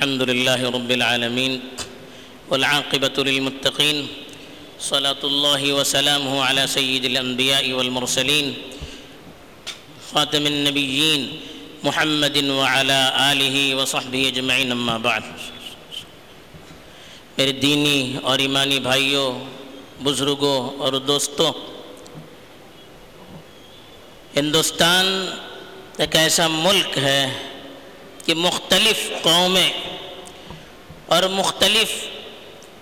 الحمد لله رب العالمين والعاقبة للمتقين صلاة الله وسلامه على سيد الأنبياء والمرسلين خاتم النبيين محمد وعلى آله وصحبه أجمعين أما بعد میرے دینی اور ایمانی بھائیوں، بزرگوں اور دوستوں، ہندوستان ایک ایسا ملک ہے کہ مختلف قومیں اور مختلف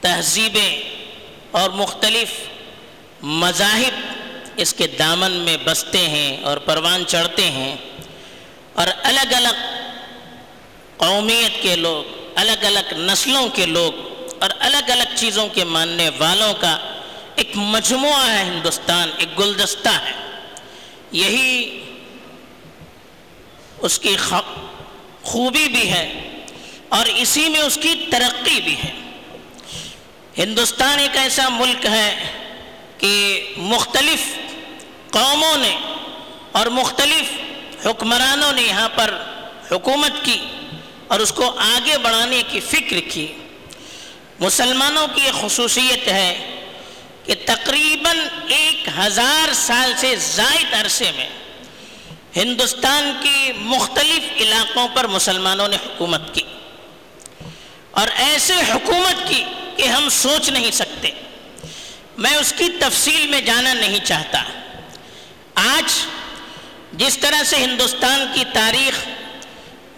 تہذیبیں اور مختلف مذاہب اس کے دامن میں بستے ہیں اور پروان چڑھتے ہیں اور الگ الگ قومیت کے لوگ، الگ الگ نسلوں کے لوگ اور الگ الگ چیزوں کے ماننے والوں کا ایک مجموعہ ہے ہندوستان، ایک گلدستہ ہے۔ یہی اس کی خوبی بھی ہے اور اسی میں اس کی ترقی بھی ہے۔ ہندوستان ایک ایسا ملک ہے کہ مختلف قوموں نے اور مختلف حکمرانوں نے یہاں پر حکومت کی اور اس کو آگے بڑھانے کی فکر کی۔ مسلمانوں کی یہ خصوصیت ہے کہ تقریباً ایک ہزار سال سے زائد عرصے میں ہندوستان کی مختلف علاقوں پر مسلمانوں نے حکومت کی۔ اور ایسے حکومت کی کہ ہم سوچ نہیں سکتے۔ میں اس کی تفصیل میں جانا نہیں چاہتا۔ آج جس طرح سے ہندوستان کی تاریخ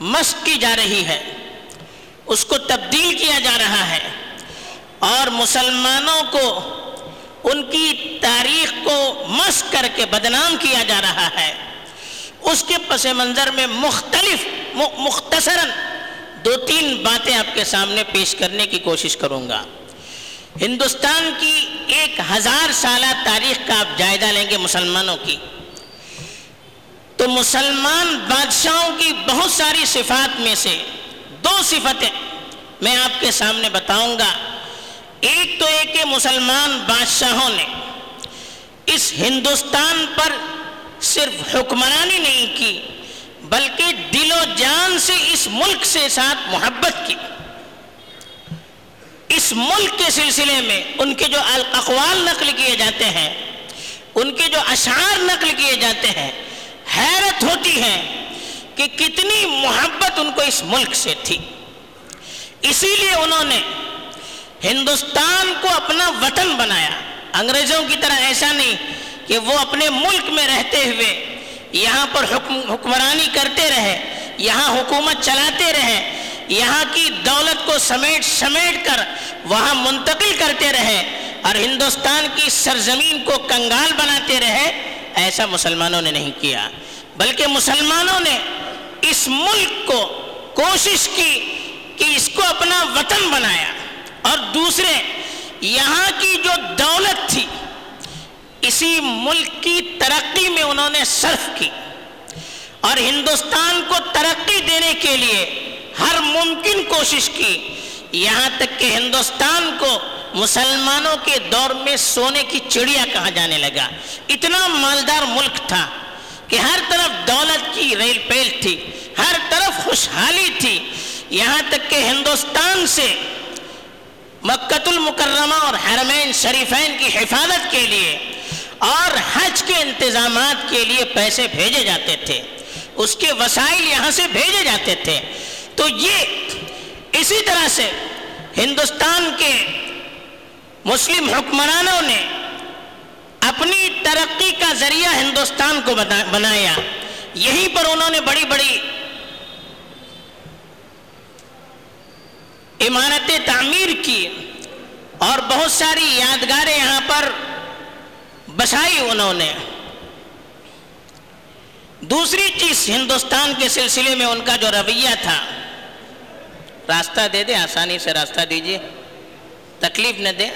مشق کی جا رہی ہے، اس کو تبدیل کیا جا رہا ہے اور مسلمانوں کو ان کی تاریخ کو مشق کر کے بدنام کیا جا رہا ہے، اس کے پس منظر میں مختلف، مختصراً دو تین باتیں آپ کے سامنے پیش کرنے کی کوشش کروں گا۔ ہندوستان کی ایک ہزار سالہ تاریخ کا آپ جائزہ لیں گے مسلمانوں کی۔ تو مسلمان بادشاہوں کی بہت ساری صفات میں سے دو صفتیں میں آپ کے سامنے بتاؤں گا۔ ایک تو ایک کہ مسلمان بادشاہوں نے اس ہندوستان پر صرف حکمرانی نہیں کی بلکہ دل و جان سے اس ملک سے ساتھ محبت کی۔ اس ملک کے سلسلے میں ان کے جو اقوال نقل کیے جاتے ہیں، ان کے جو اشعار نقل کیے جاتے ہیں، حیرت ہوتی ہے کہ کتنی محبت ان کو اس ملک سے تھی۔ اسی لیے انہوں نے ہندوستان کو اپنا وطن بنایا۔ انگریزوں کی طرح ایسا نہیں کہ وہ اپنے ملک میں رہتے ہوئے یہاں پر حکم حکمرانی کرتے رہے، یہاں حکومت چلاتے رہے، یہاں کی دولت کو سمیٹ سمیٹ کر وہاں منتقل کرتے رہے اور ہندوستان کی سرزمین کو کنگال بناتے رہے، ایسا مسلمانوں نے نہیں کیا۔ بلکہ مسلمانوں نے اس ملک کو کوشش کی کہ اس کو اپنا وطن بنایا۔ اور دوسرے، یہاں کی جو دولت تھی اسی ملک کی ترقی میں انہوں نے صرف کی۔ اور ہندوستان کو ترقی دینے کے لیے ہر ممکن کوشش کی۔ یہاں تک کہ ہندوستان کو مسلمانوں کے دور میں سونے کی چڑیا کہا جانے لگا۔ اتنا مالدار ملک تھا کہ ہر طرف دولت کی ریل پیل تھی، ہر طرف خوشحالی تھی۔ یہاں تک کہ ہندوستان سے مکت المکرمہ اور حرمین شریفین کی حفاظت کے لیے اور حج کے انتظامات کے لیے پیسے بھیجے جاتے تھے۔ اس کے وسائل یہاں سے بھیجے جاتے تھے۔ تو یہ اسی طرح سے ہندوستان کے مسلم حکمرانوں نے اپنی ترقی کا ذریعہ ہندوستان کو بنایا۔ یہیں پر انہوں نے بڑی بڑی عمارتیں تعمیر کی اور بہت ساری یادگاریں یہاں پر بسائی انہوں نے۔ دوسری چیز ہندوستان کے سلسلے میں ان کا جو رویہ تھا، راستہ دے دے آسانی سے راستہ دیجیے تکلیف نہ دے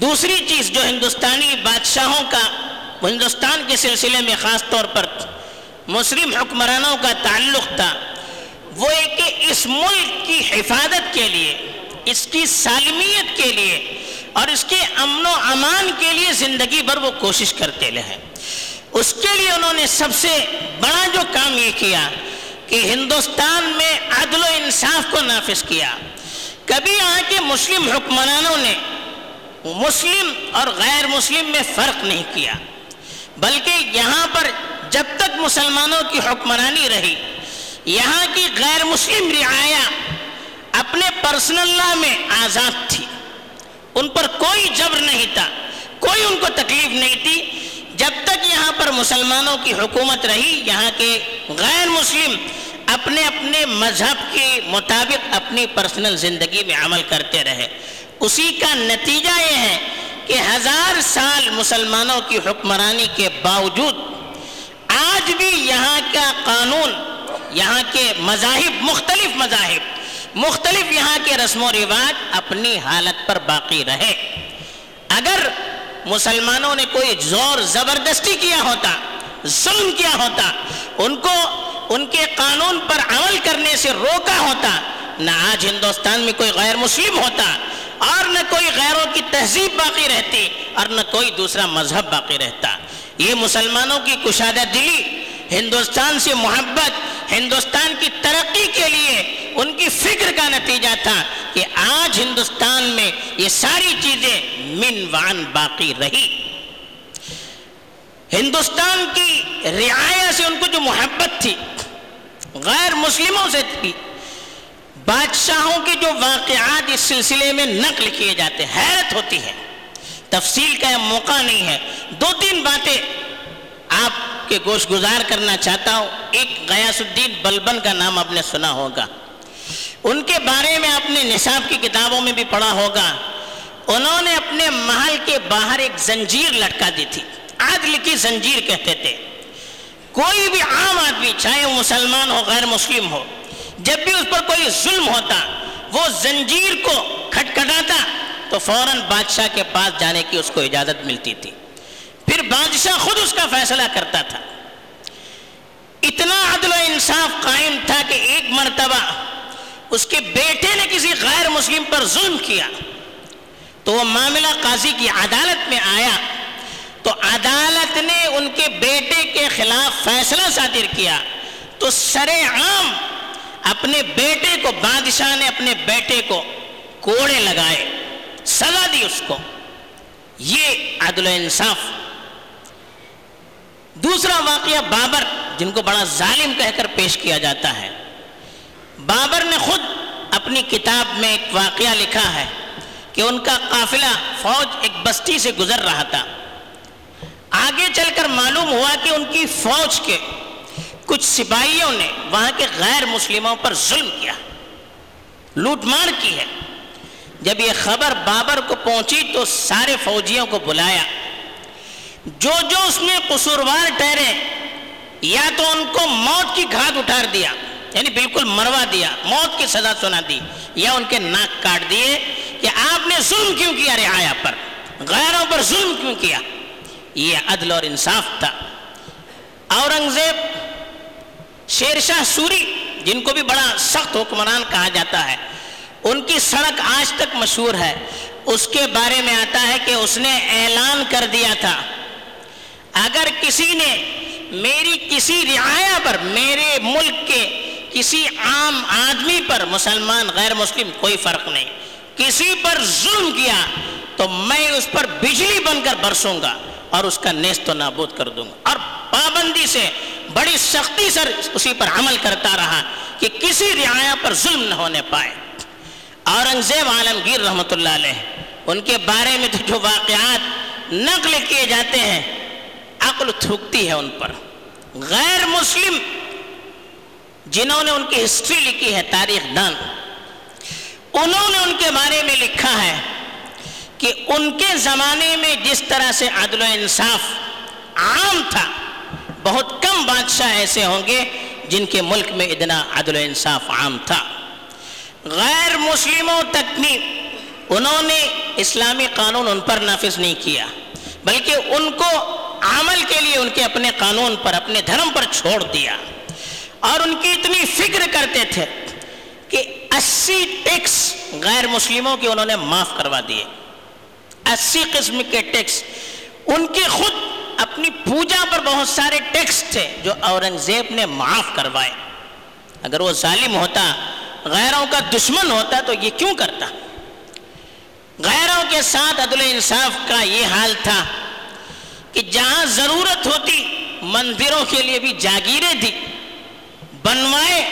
دوسری چیز جو ہندوستانی بادشاہوں کا ہندوستان کے سلسلے میں خاص طور پر مسلم حکمرانوں کا تعلق تھا، وہ ایک کہ اس ملک کی حفاظت کے لیے اس کی سالمیت کے لیے اور اس کے امن و امان کے لیے زندگی بھر وہ کوشش کرتے رہے۔ اس کے لیے انہوں نے سب سے بڑا جو کام یہ کیا کہ ہندوستان میں عدل و انصاف کو نافذ کیا۔ کبھی یہاں کے مسلم حکمرانوں نے مسلم اور غیر مسلم میں فرق نہیں کیا، بلکہ یہاں پر جب تک مسلمانوں کی حکمرانی رہی، یہاں کی غیر مسلم رعایا اپنے پرسنل لا میں آزاد تھی۔ ان پر کوئی جبر نہیں تھا، کوئی ان کو تکلیف نہیں تھی۔ جب تک یہاں پر مسلمانوں کی حکومت رہی، یہاں کے غیر مسلم اپنے اپنے مذہب کے مطابق اپنی پرسنل زندگی میں عمل کرتے رہے۔ اسی کا نتیجہ یہ ہے کہ ہزار سال مسلمانوں کی حکمرانی کے باوجود آج بھی یہاں کا قانون، یہاں کے مذاہب، مختلف مذاہب مختلف یہاں کے رسم و رواج اپنی حالت پر باقی رہے۔ اگر مسلمانوں نے کوئی زور زبردستی کیا ہوتا، ظلم کیا ہوتا، ان کو ان کے قانون پر عمل کرنے سے روکا ہوتا، نہ آج ہندوستان میں کوئی غیر مسلم ہوتا اور نہ کوئی غیروں کی تہذیب باقی رہتی اور نہ کوئی دوسرا مذہب باقی رہتا۔ یہ مسلمانوں کی کشادہ دلی، ہندوستان سے محبت ہندوستان کی ترقی کے لیے ان کی فکر کا نتیجہ تھا کہ آج ہندوستان میں یہ ساری چیزیں من وان باقی رہی۔ ہندوستان کی رعایا سے ان کو جو محبت تھی، غیر مسلموں سے تھی، بادشاہوں کے جو واقعات اس سلسلے میں نقل کیے جاتے، حیرت ہوتی ہے۔ تفصیل کا موقع نہیں ہے۔ دو تین باتیں آپ کے گوشت گزار کرنا چاہتا ہوں، ایک غیاس الدین بلبن کا نام آپ نے سنا ہوگا۔ ان کے بارے میں آپ نے نصاب کی کتابوں میں بھی پڑھا ہوگا۔ انہوں نے اپنے محل کے باہر ایک زنجیر لٹکا دی تھی۔ عادل کی زنجیر کہتے تھے۔ کوئی بھی عام آدمی، چاہے وہ مسلمان ہو، غیر مسلم ہو، جب بھی اس پر کوئی ظلم ہوتا، وہ زنجیر کو کھٹکھٹاتا، تو فوراً بادشاہ کے پاس جانے کی اس کو اجازت ملتی تھی۔ پھر بادشاہ خود اس کا فیصلہ کرتا تھا۔ اتنا عدل و انصاف قائم تھا کہ ایک مرتبہ اس کے بیٹے نے کسی غیر مسلم پر ظلم کیا۔ تو وہ معاملہ قاضی کی عدالت میں آیا۔ تو عدالت نے ان کے بیٹے کے خلاف فیصلہ صادر کیا۔ تو سر عام اپنے بیٹے کو، بادشاہ نے اپنے بیٹے کو کوڑے لگائے، سزا دی اس کو۔ یہ عدل و انصاف۔ دوسرا واقعہ بابر، جن کو بڑا ظالم کہہ کر پیش کیا جاتا ہے۔ بابر نے خود اپنی کتاب میں ایک واقعہ لکھا ہے کہ ان کا قافلہ فوج ایک بستی سے گزر رہا تھا۔ آگے چل کر معلوم ہوا کہ ان کی فوج کے کچھ سپاہیوں نے وہاں کے غیر مسلموں پر ظلم کیا، لوٹ مار کی ہے۔ جب یہ خبر بابر کو پہنچی تو سارے فوجیوں کو بلایا۔ جو جو اس میں قصوروار ٹھہرے، یا تو ان کو موت کی گھات اٹھار دیا یعنی بالکل مروا دیا، موت کی سزا سنا دی، یا ان کے ناک کاٹ دیے کہ آپ نے ظلم کیوں کیا رعایا پر؟ غیروں پر ظلم کیوں کیا؟ یہ عدل اور انصاف تھا۔ اورنگزیب شیرشاہ سوری، جن کو بھی بڑا سخت حکمران کہا جاتا ہے، ان کی سڑک آج تک مشہور ہے۔ اس کے بارے میں آتا ہے کہ اس نے اعلان کر دیا تھا۔ اگر کسی نے میری کسی رعایا پر، میرے ملک کے کسی عام آدمی پر، مسلمان، غیر مسلم، کوئی فرق نہیں، کسی پر ظلم کیا، تو میں اس پر بجلی بن کر برسوں گا اور اس کا نیست و نابود کر دوں گا۔ اور پابندی سے، بڑی سختی سے اسی پر عمل کرتا رہا کہ کسی رعایا پر ظلم نہ ہونے پائے۔ اورنگزیب عالمگیر رحمۃ اللہ علیہ، ان کے بارے میں تو جو واقعات نقل کیے جاتے ہیں عقل تھوکتی ہے ان پر۔ غیر مسلم جنہوں نے ان کی ہسٹری لکھی ہے، تاریخ دان انہوں نے ان کے بارے میں لکھا ہے کہ ان کے زمانے میں جس طرح سے عدل و انصاف عام تھا، بہت کم بادشاہ ایسے ہوں گے جن کے ملک میں اتنا عدل و انصاف عام تھا۔ غیر مسلموں تک بھی انہوں نے اسلامی قانون ان پر نافذ نہیں کیا، بلکہ ان کو عمل کے لیے ان کے اپنے قانون پر، اپنے دھرم پر چھوڑ دیا۔ اور ان کی اتنی فکر کرتے تھے کہ اسی ٹیکس غیر مسلموں کے انہوں نے معاف کروا دیے۔ اسی قسم کے ٹیکس۔ ان کے خود اپنی پوجا پر بہت سارے ٹیکس تھے جو اورنگزیب نے معاف کروائے۔ اگر وہ ظالم ہوتا، غیروں کا دشمن ہوتا تو یہ کیوں کرتا؟ غیروں کے ساتھ عدل انصاف کا یہ حال تھا۔ کہ جہاں ضرورت ہوتی مندروں کے لیے بھی جاگیریں تھی بنوائے۔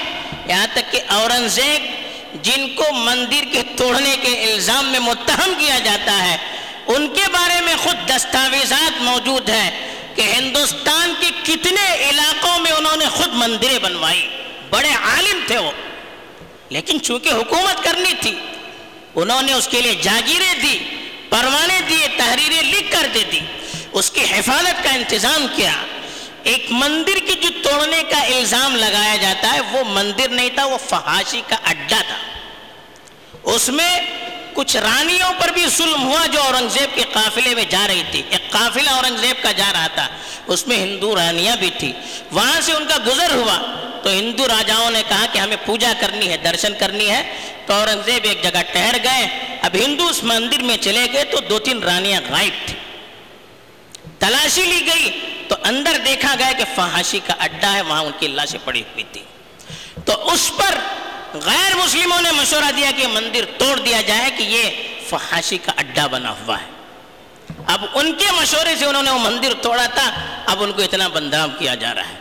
یہاں تک کہ اورنگزیب، جن کو مندر کے توڑنے کے الزام میں متہم کیا جاتا ہے، ان کے بارے میں خود دستاویزات موجود ہیں کہ ہندوستان کے کتنے علاقوں میں انہوں نے خود مندریں بنوائی بڑے عالم تھے وہ۔ لیکن چونکہ حکومت کرنی تھی، انہوں نے اس کے لیے جاگیریں دی پروانے دیے، تحریریں لکھ کر دے دی۔ اس کی حفاظت کا انتظام کیا۔ ایک مندر کی جو توڑنے کا الزام لگایا جاتا ہے، وہ مندر نہیں تھا، وہ فحاشی کا اڈا تھا۔ اس میں کچھ رانیوں پر بھی ظلم ہوا جو اورنگزیب کے قافلے میں جا رہی تھی۔ ایک قافلہ اورنگزیب کا جا رہا تھا۔ اس میں ہندو رانیاں بھی تھی وہاں سے ان کا گزر ہوا۔ تو ہندو راجاؤں نے کہا کہ ہمیں پوجا کرنی ہے، درشن کرنی ہے۔ تو اورنگزیب ایک جگہ ٹہر گئے۔ اب ہندو اس مندر میں چلے گئے تو دو تین رانیاں غائب تھی تلاشی لی گئی تو اندر دیکھا گیا کہ فحاشی کا اڈا ہے، وہاں ان کی لاشیں پڑی ہوئی تھی تو اس پر غیر مسلموں نے مشورہ دیا کہ مندر توڑ دیا جائے کہ یہ فحاشی کا اڈا بنا ہوا ہے۔ اب ان کے مشورے سے انہوں نے وہ مندر توڑا تھا، اب ان کو اتنا بندام کیا جا رہا ہے۔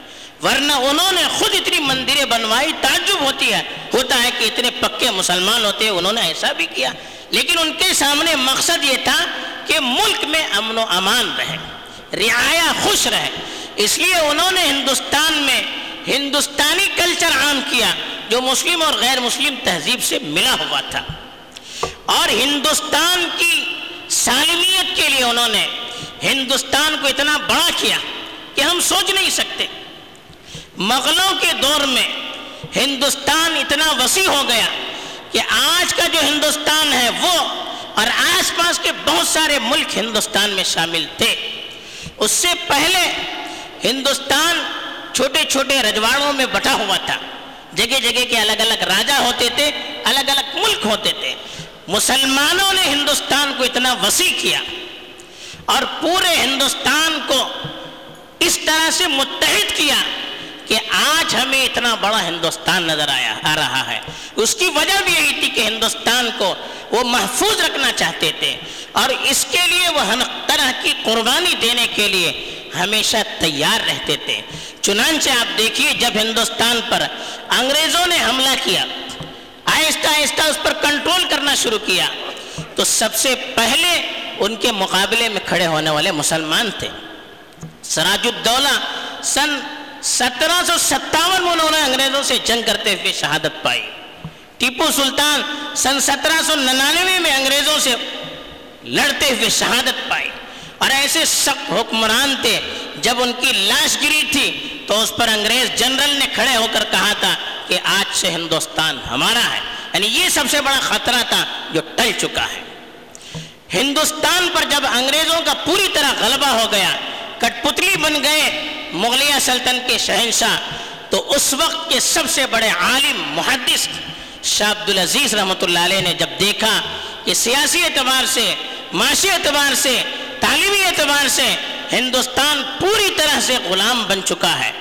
ورنہ انہوں نے خود اتنی مندریں بنوائی، تعجب ہوتی ہے۔ ہوتا ہے کہ اتنے پکے مسلمان ہوتے ہیں، انہوں نے ایسا بھی کیا۔ لیکن ان کے سامنے مقصد یہ تھا کہ ملک میں امن و امان رہے۔ رعایا خوش رہے۔ اس لیے انہوں نے ہندوستان میں ہندوستانی کلچر عام کیا، جو مسلم اور غیر مسلم تہذیب سے ملا ہوا تھا۔ اور ہندوستان کی سالمیت کے لیے انہوں نے ہندوستان کو اتنا بڑا کیا کہ ہم سوچ نہیں سکتے۔ مغلوں کے دور میں ہندوستان اتنا وسیع ہو گیا کہ آج کا جو ہندوستان ہے وہ اور آس پاس کے بہت سارے ملک ہندوستان میں شامل تھے۔ اس سے پہلے ہندوستان چھوٹے چھوٹے رجواڑوں میں بٹا ہوا تھا۔ جگہ جگہ کے الگ الگ راجا ہوتے تھے، الگ الگ ملک ہوتے تھے۔ مسلمانوں نے ہندوستان کو اتنا وسیع کیا اور پورے ہندوستان کو اس طرح سے متحد کیا۔ کہ آج ہمیں اتنا بڑا ہندوستان نظر آیا، آ رہا ہے۔ اس کی وجہ بھی یہی تھی کہ ہندوستان کو وہ محفوظ رکھنا چاہتے تھے۔ اور اس کے لیے وہ ہر طرح کی قربانی دینے کے لیے ہمیشہ تیار رہتے تھے۔ چنانچہ آپ دیکھیے، جب ہندوستان پر انگریزوں نے حملہ کیا، آہستہ آہستہ اس پر کنٹرول کرنا شروع کیا، تو سب سے پہلے ان کے مقابلے میں کھڑے ہونے والے مسلمان تھے۔ سراج الدولہ سن سترہ سو ستاون میں انہوں نے انگریزوں سے جنگ کرتے ہوئے شہادت پائی۔ ٹیپو سلطان سن سترہ سو ننانوے میں انگریزوں سے لڑتے ہوئے شہادت پائی۔ اور ایسے سخت حکمران تھے، جب ان کی لاش گری تھی تو اس پر انگریز جنرل نے کھڑے ہو کر کہا تھا کہ آج سے ہندوستان ہمارا ہے۔ یعنی یہ سب سے بڑا خطرہ تھا جو ٹل چکا ہے۔ ہندوستان پر جب انگریزوں کا پوری طرح غلبہ ہو گیا کٹ پتلی بن گئے مغلیہ سلطن کے شہنشاہ، تو اس وقت کے سب سے بڑے عالم محدث شاہ عبدالعزیز رحمۃ اللہ علیہ نے جب دیکھا کہ سیاسی اعتبار سے، معاشی اعتبار سے، تعلیمی اعتبار سے ہندوستان پوری طرح سے غلام بن چکا ہے،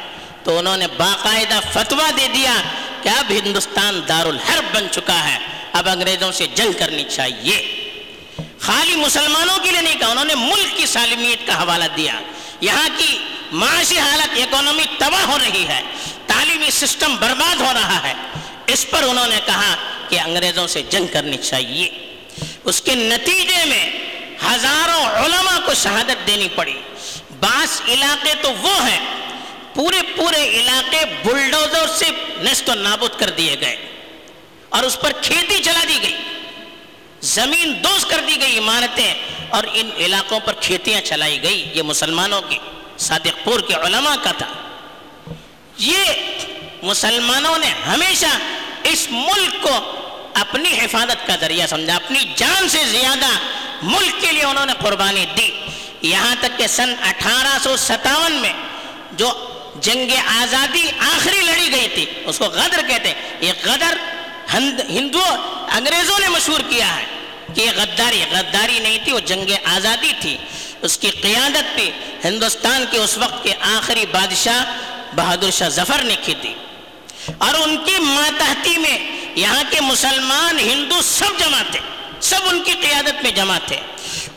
تو انہوں نے باقاعدہ فتویٰ دے دیا کہ اب ہندوستان دار الحرب بن چکا ہے، اب انگریزوں سے جنگ کرنی چاہیے۔ خالی مسلمانوں کے لیے نہیں کہا، انہوں نے ملک کی سالمیت کا حوالہ دیا۔ یہاں کی معاشی حالت اکانومی تباہ ہو رہی ہے، تعلیمی سسٹم برباد ہو رہا ہے۔ اس پر انہوں نے کہا کہ انگریزوں سے جنگ کرنی چاہیے۔ اس کے نتیجے میں ہزاروں علماء کو شہادت دینی پڑی۔ بعض علاقے تو وہ ہیں، پورے پورے علاقے بلڈوزر سے نست و نابود کر دیے گئے۔ اور اس پر کھیتی چلا دی گئی۔ زمین دوز کر دی گئی عمارتیں اور ان علاقوں پر کھیتیاں چلائی گئی، یہ مسلمانوں کی صادق پور کے علماء کا تھا۔ یہ مسلمانوں نے ہمیشہ اس ملک کو اپنی حفاظت کا ذریعہ سمجھا، اپنی جان سے زیادہ ملک کے لیے انہوں نے قربانی دی۔ یہاں تک کہ سن اٹھارہ سو ستاون میں جو جنگ آزادی آخری لڑی گئی تھی، اس کو غدر کہتے یہ غدر ہندو انگریزوں نے مشہور کیا ہے۔ کہ یہ غداری غداری نہیں تھی، وہ جنگ آزادی تھی۔ اس کی قیادت پہ ہندوستان کے اس وقت کے آخری بادشاہ بہادر شاہ ظفر نے کی تھی۔ اور ان کی ماتحتی میں یہاں کے مسلمان ہندو سب جمع تھے، سب ان کی قیادت میں جمع تھے۔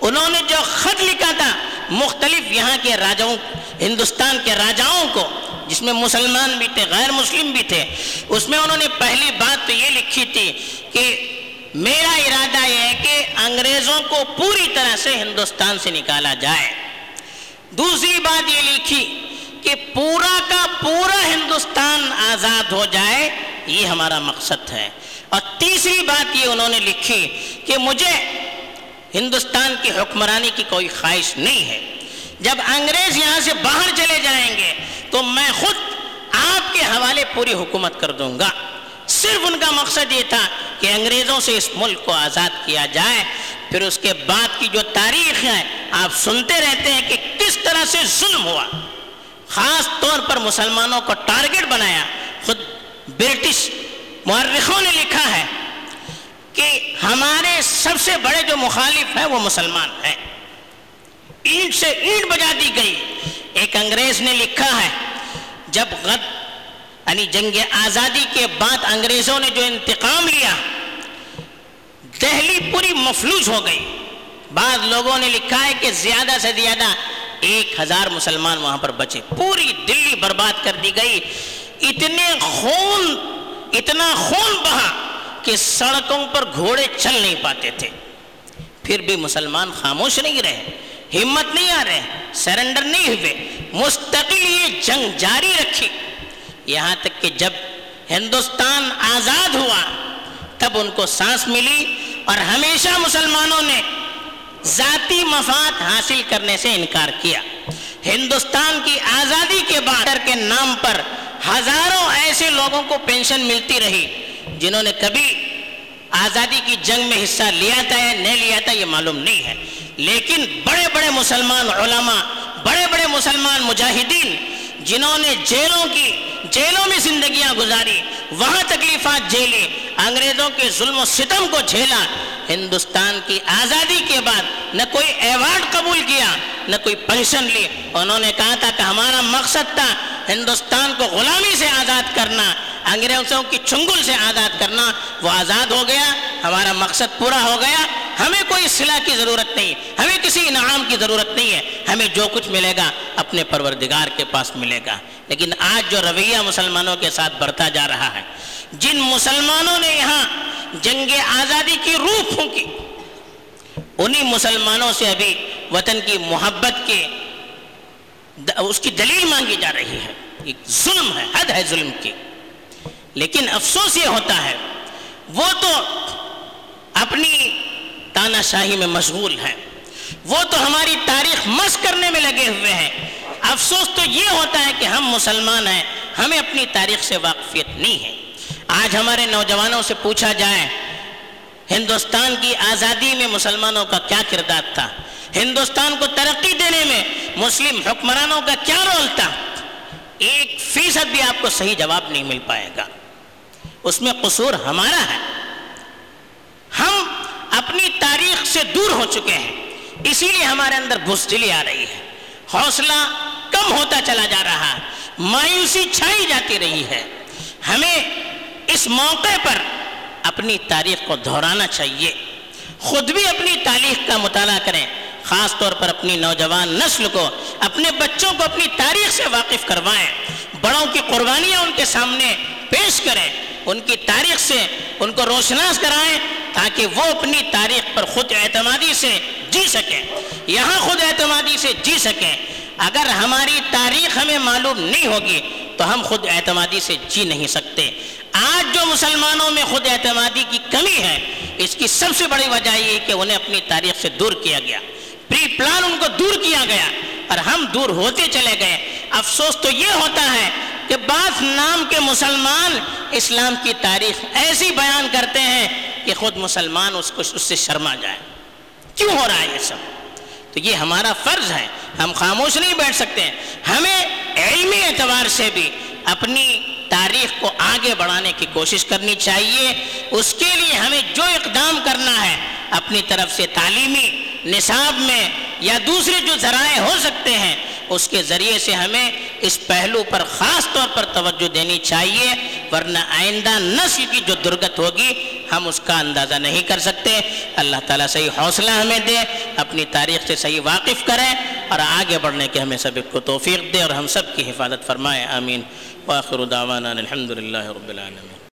انہوں نے جو خط لکھا تھا، مختلف یہاں کے راجاؤں، ہندوستان کے راجاؤں کو، جس میں مسلمان بھی تھے، غیر مسلم بھی تھے، اس میں انہوں نے پہلی بات تو یہ لکھی تھی کہ میرا ارادہ یہ ہے کہ انگریزوں کو پوری طرح سے ہندوستان سے نکالا جائے۔ دوسری بات یہ لکھی کہ پورا کا پورا ہندوستان آزاد ہو جائے، یہ ہمارا مقصد ہے۔ اور تیسری بات یہ انہوں نے لکھی کہ مجھے ہندوستان کی حکمرانی کی کوئی خواہش نہیں ہے۔ جب انگریز یہاں سے باہر چلے جائیں گے تو میں خود آپ کے حوالے پوری حکومت کر دوں گا۔ صرف ان کا مقصد یہ تھا کہ انگریزوں سے اس ملک کو آزاد کیا جائے۔ پھر اس کے بعد کی جو تاریخ ہے، آپ سنتے رہتے ہیں کہ کس طرح سے ظلم ہوا۔ خاص طور پر مسلمانوں کو ٹارگٹ بنایا۔ خود برٹش مورخوں نے لکھا ہے کہ ہمارے سب سے بڑے جو مخالف ہیں، وہ مسلمان ہیں۔ اینٹ سے اینٹ بجا دی گئی۔ ایک انگریز نے لکھا ہے، جب غد یعنی جنگ آزادی کے بعد انگریزوں نے جو انتقام لیا، دہلی پوری مفلوج ہو گئی۔ بعض لوگوں نے لکھا ہے کہ زیادہ سے زیادہ ایک ہزار مسلمان وہاں پر بچے۔ پوری دلی برباد کر دی گئی۔ اتنے خون، اتنا خون بہا کہ سڑکوں پر گھوڑے چل نہیں پاتے تھے۔ پھر بھی مسلمان خاموش نہیں رہے، ہمت نہیں آ رہے، سرنڈر نہیں ہوئے۔ مستقل یہ جنگ جاری رکھی۔ یہاں تک کہ جب ہندوستان آزاد ہوا، تب ان کو سانس ملی اور ہمیشہ مسلمانوں نے ذاتی مفاد حاصل کرنے سے انکار کیا۔ ہندوستان کی آزادی کے بعد کے نام پر ہزاروں ایسے لوگوں کو پینشن ملتی رہی جنہوں نے کبھی آزادی کی جنگ میں حصہ لیا تھا یا نہیں لیا تھا، یہ معلوم نہیں ہے۔ لیکن بڑے بڑے مسلمان علماء، بڑے بڑے مسلمان مجاہدین، جنہوں نے جیلوں کی جیلوں میں زندگیاں گزاری، وہاں تکلیفات جھیلی، انگریزوں کے ظلم و ستم کو جھیلا، ہندوستان کی آزادی کے بعد نہ کوئی ایوارڈ قبول کیا، نہ کوئی پنشن لی۔ انہوں نے کہا تھا کہ ہمارا مقصد تھا ہندوستان کو غلامی سے آزاد کرنا انگریزوں کی چنگل سے آزاد کرنا، وہ آزاد ہو گیا، ہمارا مقصد پورا ہو گیا۔ ہمیں کوئی صلاح کی ضرورت نہیں، ہمیں کسی انعام کی ضرورت نہیں ہے۔ ہمیں جو کچھ ملے گا اپنے پروردگار کے پاس ملے گا۔ لیکن آج جو رویہ مسلمانوں کے ساتھ بڑھتا جا رہا ہے، جن مسلمانوں نے یہاں جنگ آزادی کی روح پھونکی، انہی مسلمانوں سے ابھی وطن کی محبت کے اس کی دلیل مانگی جا رہی ہے۔ ایک ظلم ہے، حد ہے ظلم کی۔ لیکن افسوس یہ ہوتا ہے، وہ تو اپنی تانا شاہی میں مشغول ہیں۔ وہ تو ہماری تاریخ مس کرنے میں لگے ہوئے ہیں۔ افسوس تو یہ ہوتا ہے کہ ہم مسلمان ہیں، ہمیں اپنی تاریخ سے واقفیت نہیں ہے۔ آج ہمارے نوجوانوں سے پوچھا جائے، ہندوستان کی آزادی میں مسلمانوں کا کیا کردار تھا؟ ہندوستان کو ترقی دینے میں مسلم حکمرانوں کا کیا رول تھا؟ ایک فیصد بھی آپ کو صحیح جواب نہیں مل پائے گا۔ اس میں قصور ہمارا ہے۔ ہم اپنی تاریخ سے دور ہو چکے ہیں، اسی لیے ہمارے اندر بزدلی آ رہی ہے۔ حوصلہ کم ہوتا چلا جا رہا ہے مایوسی چھائی جاتی رہی ہے۔ ہمیں اس موقع پر اپنی تاریخ کو دہرانا چاہیے۔ خود بھی اپنی تاریخ کا مطالعہ کریں، خاص طور پر اپنی نوجوان نسل کو، اپنے بچوں کو اپنی تاریخ سے واقف کروائیں۔ بڑوں کی قربانیاں ان کے سامنے پیش کریں۔ ان کی تاریخ سے ان کو روشناس کرائیں تاکہ وہ اپنی تاریخ پر خود اعتمادی سے جی سکیں۔ یہاں خود اعتمادی سے جی سکیں۔ اگر ہماری تاریخ ہمیں معلوم نہیں ہوگی تو ہم خود اعتمادی سے جی نہیں سکتے۔ آج جو مسلمانوں میں خود اعتمادی کی کمی ہے، اس کی سب سے بڑی وجہ یہ کہ انہیں اپنی تاریخ سے دور کیا گیا۔ پری پلان ان کو دور کیا گیا اور ہم دور ہوتے چلے گئے۔ افسوس تو یہ ہوتا ہے کہ بعض نام کے مسلمان اسلام کی تاریخ ایسی بیان کرتے ہیں کہ خود مسلمان اس کو اس سے شرما جائے۔ کیوں ہو رہا ہے یہ سب؟ تو یہ ہمارا فرض ہے۔ ہم خاموش نہیں بیٹھ سکتے۔ ہیں ہمیں علمی اعتبار سے بھی اپنی تاریخ کو آگے بڑھانے کی کوشش کرنی چاہیے۔ اس کے لیے ہمیں جو اقدام کرنا ہے اپنی طرف سے تعلیمی نصاب میں یا دوسرے جو ذرائع ہو سکتے ہیں، اس کے ذریعے سے ہمیں اس پہلو پر خاص طور پر توجہ دینی چاہیے، ورنہ آئندہ نسل کی جو درگت ہوگی، ہم اس کا اندازہ نہیں کر سکتے۔ اللہ تعالیٰ صحیح حوصلہ ہمیں دے، اپنی تاریخ سے صحیح واقف کریں اور آگے بڑھنے کے ہمیں سب کو توفیق دے اور ہم سب کی حفاظت فرمائے، آمین۔ واخر دعوانا الحمد للہ رب العالمین۔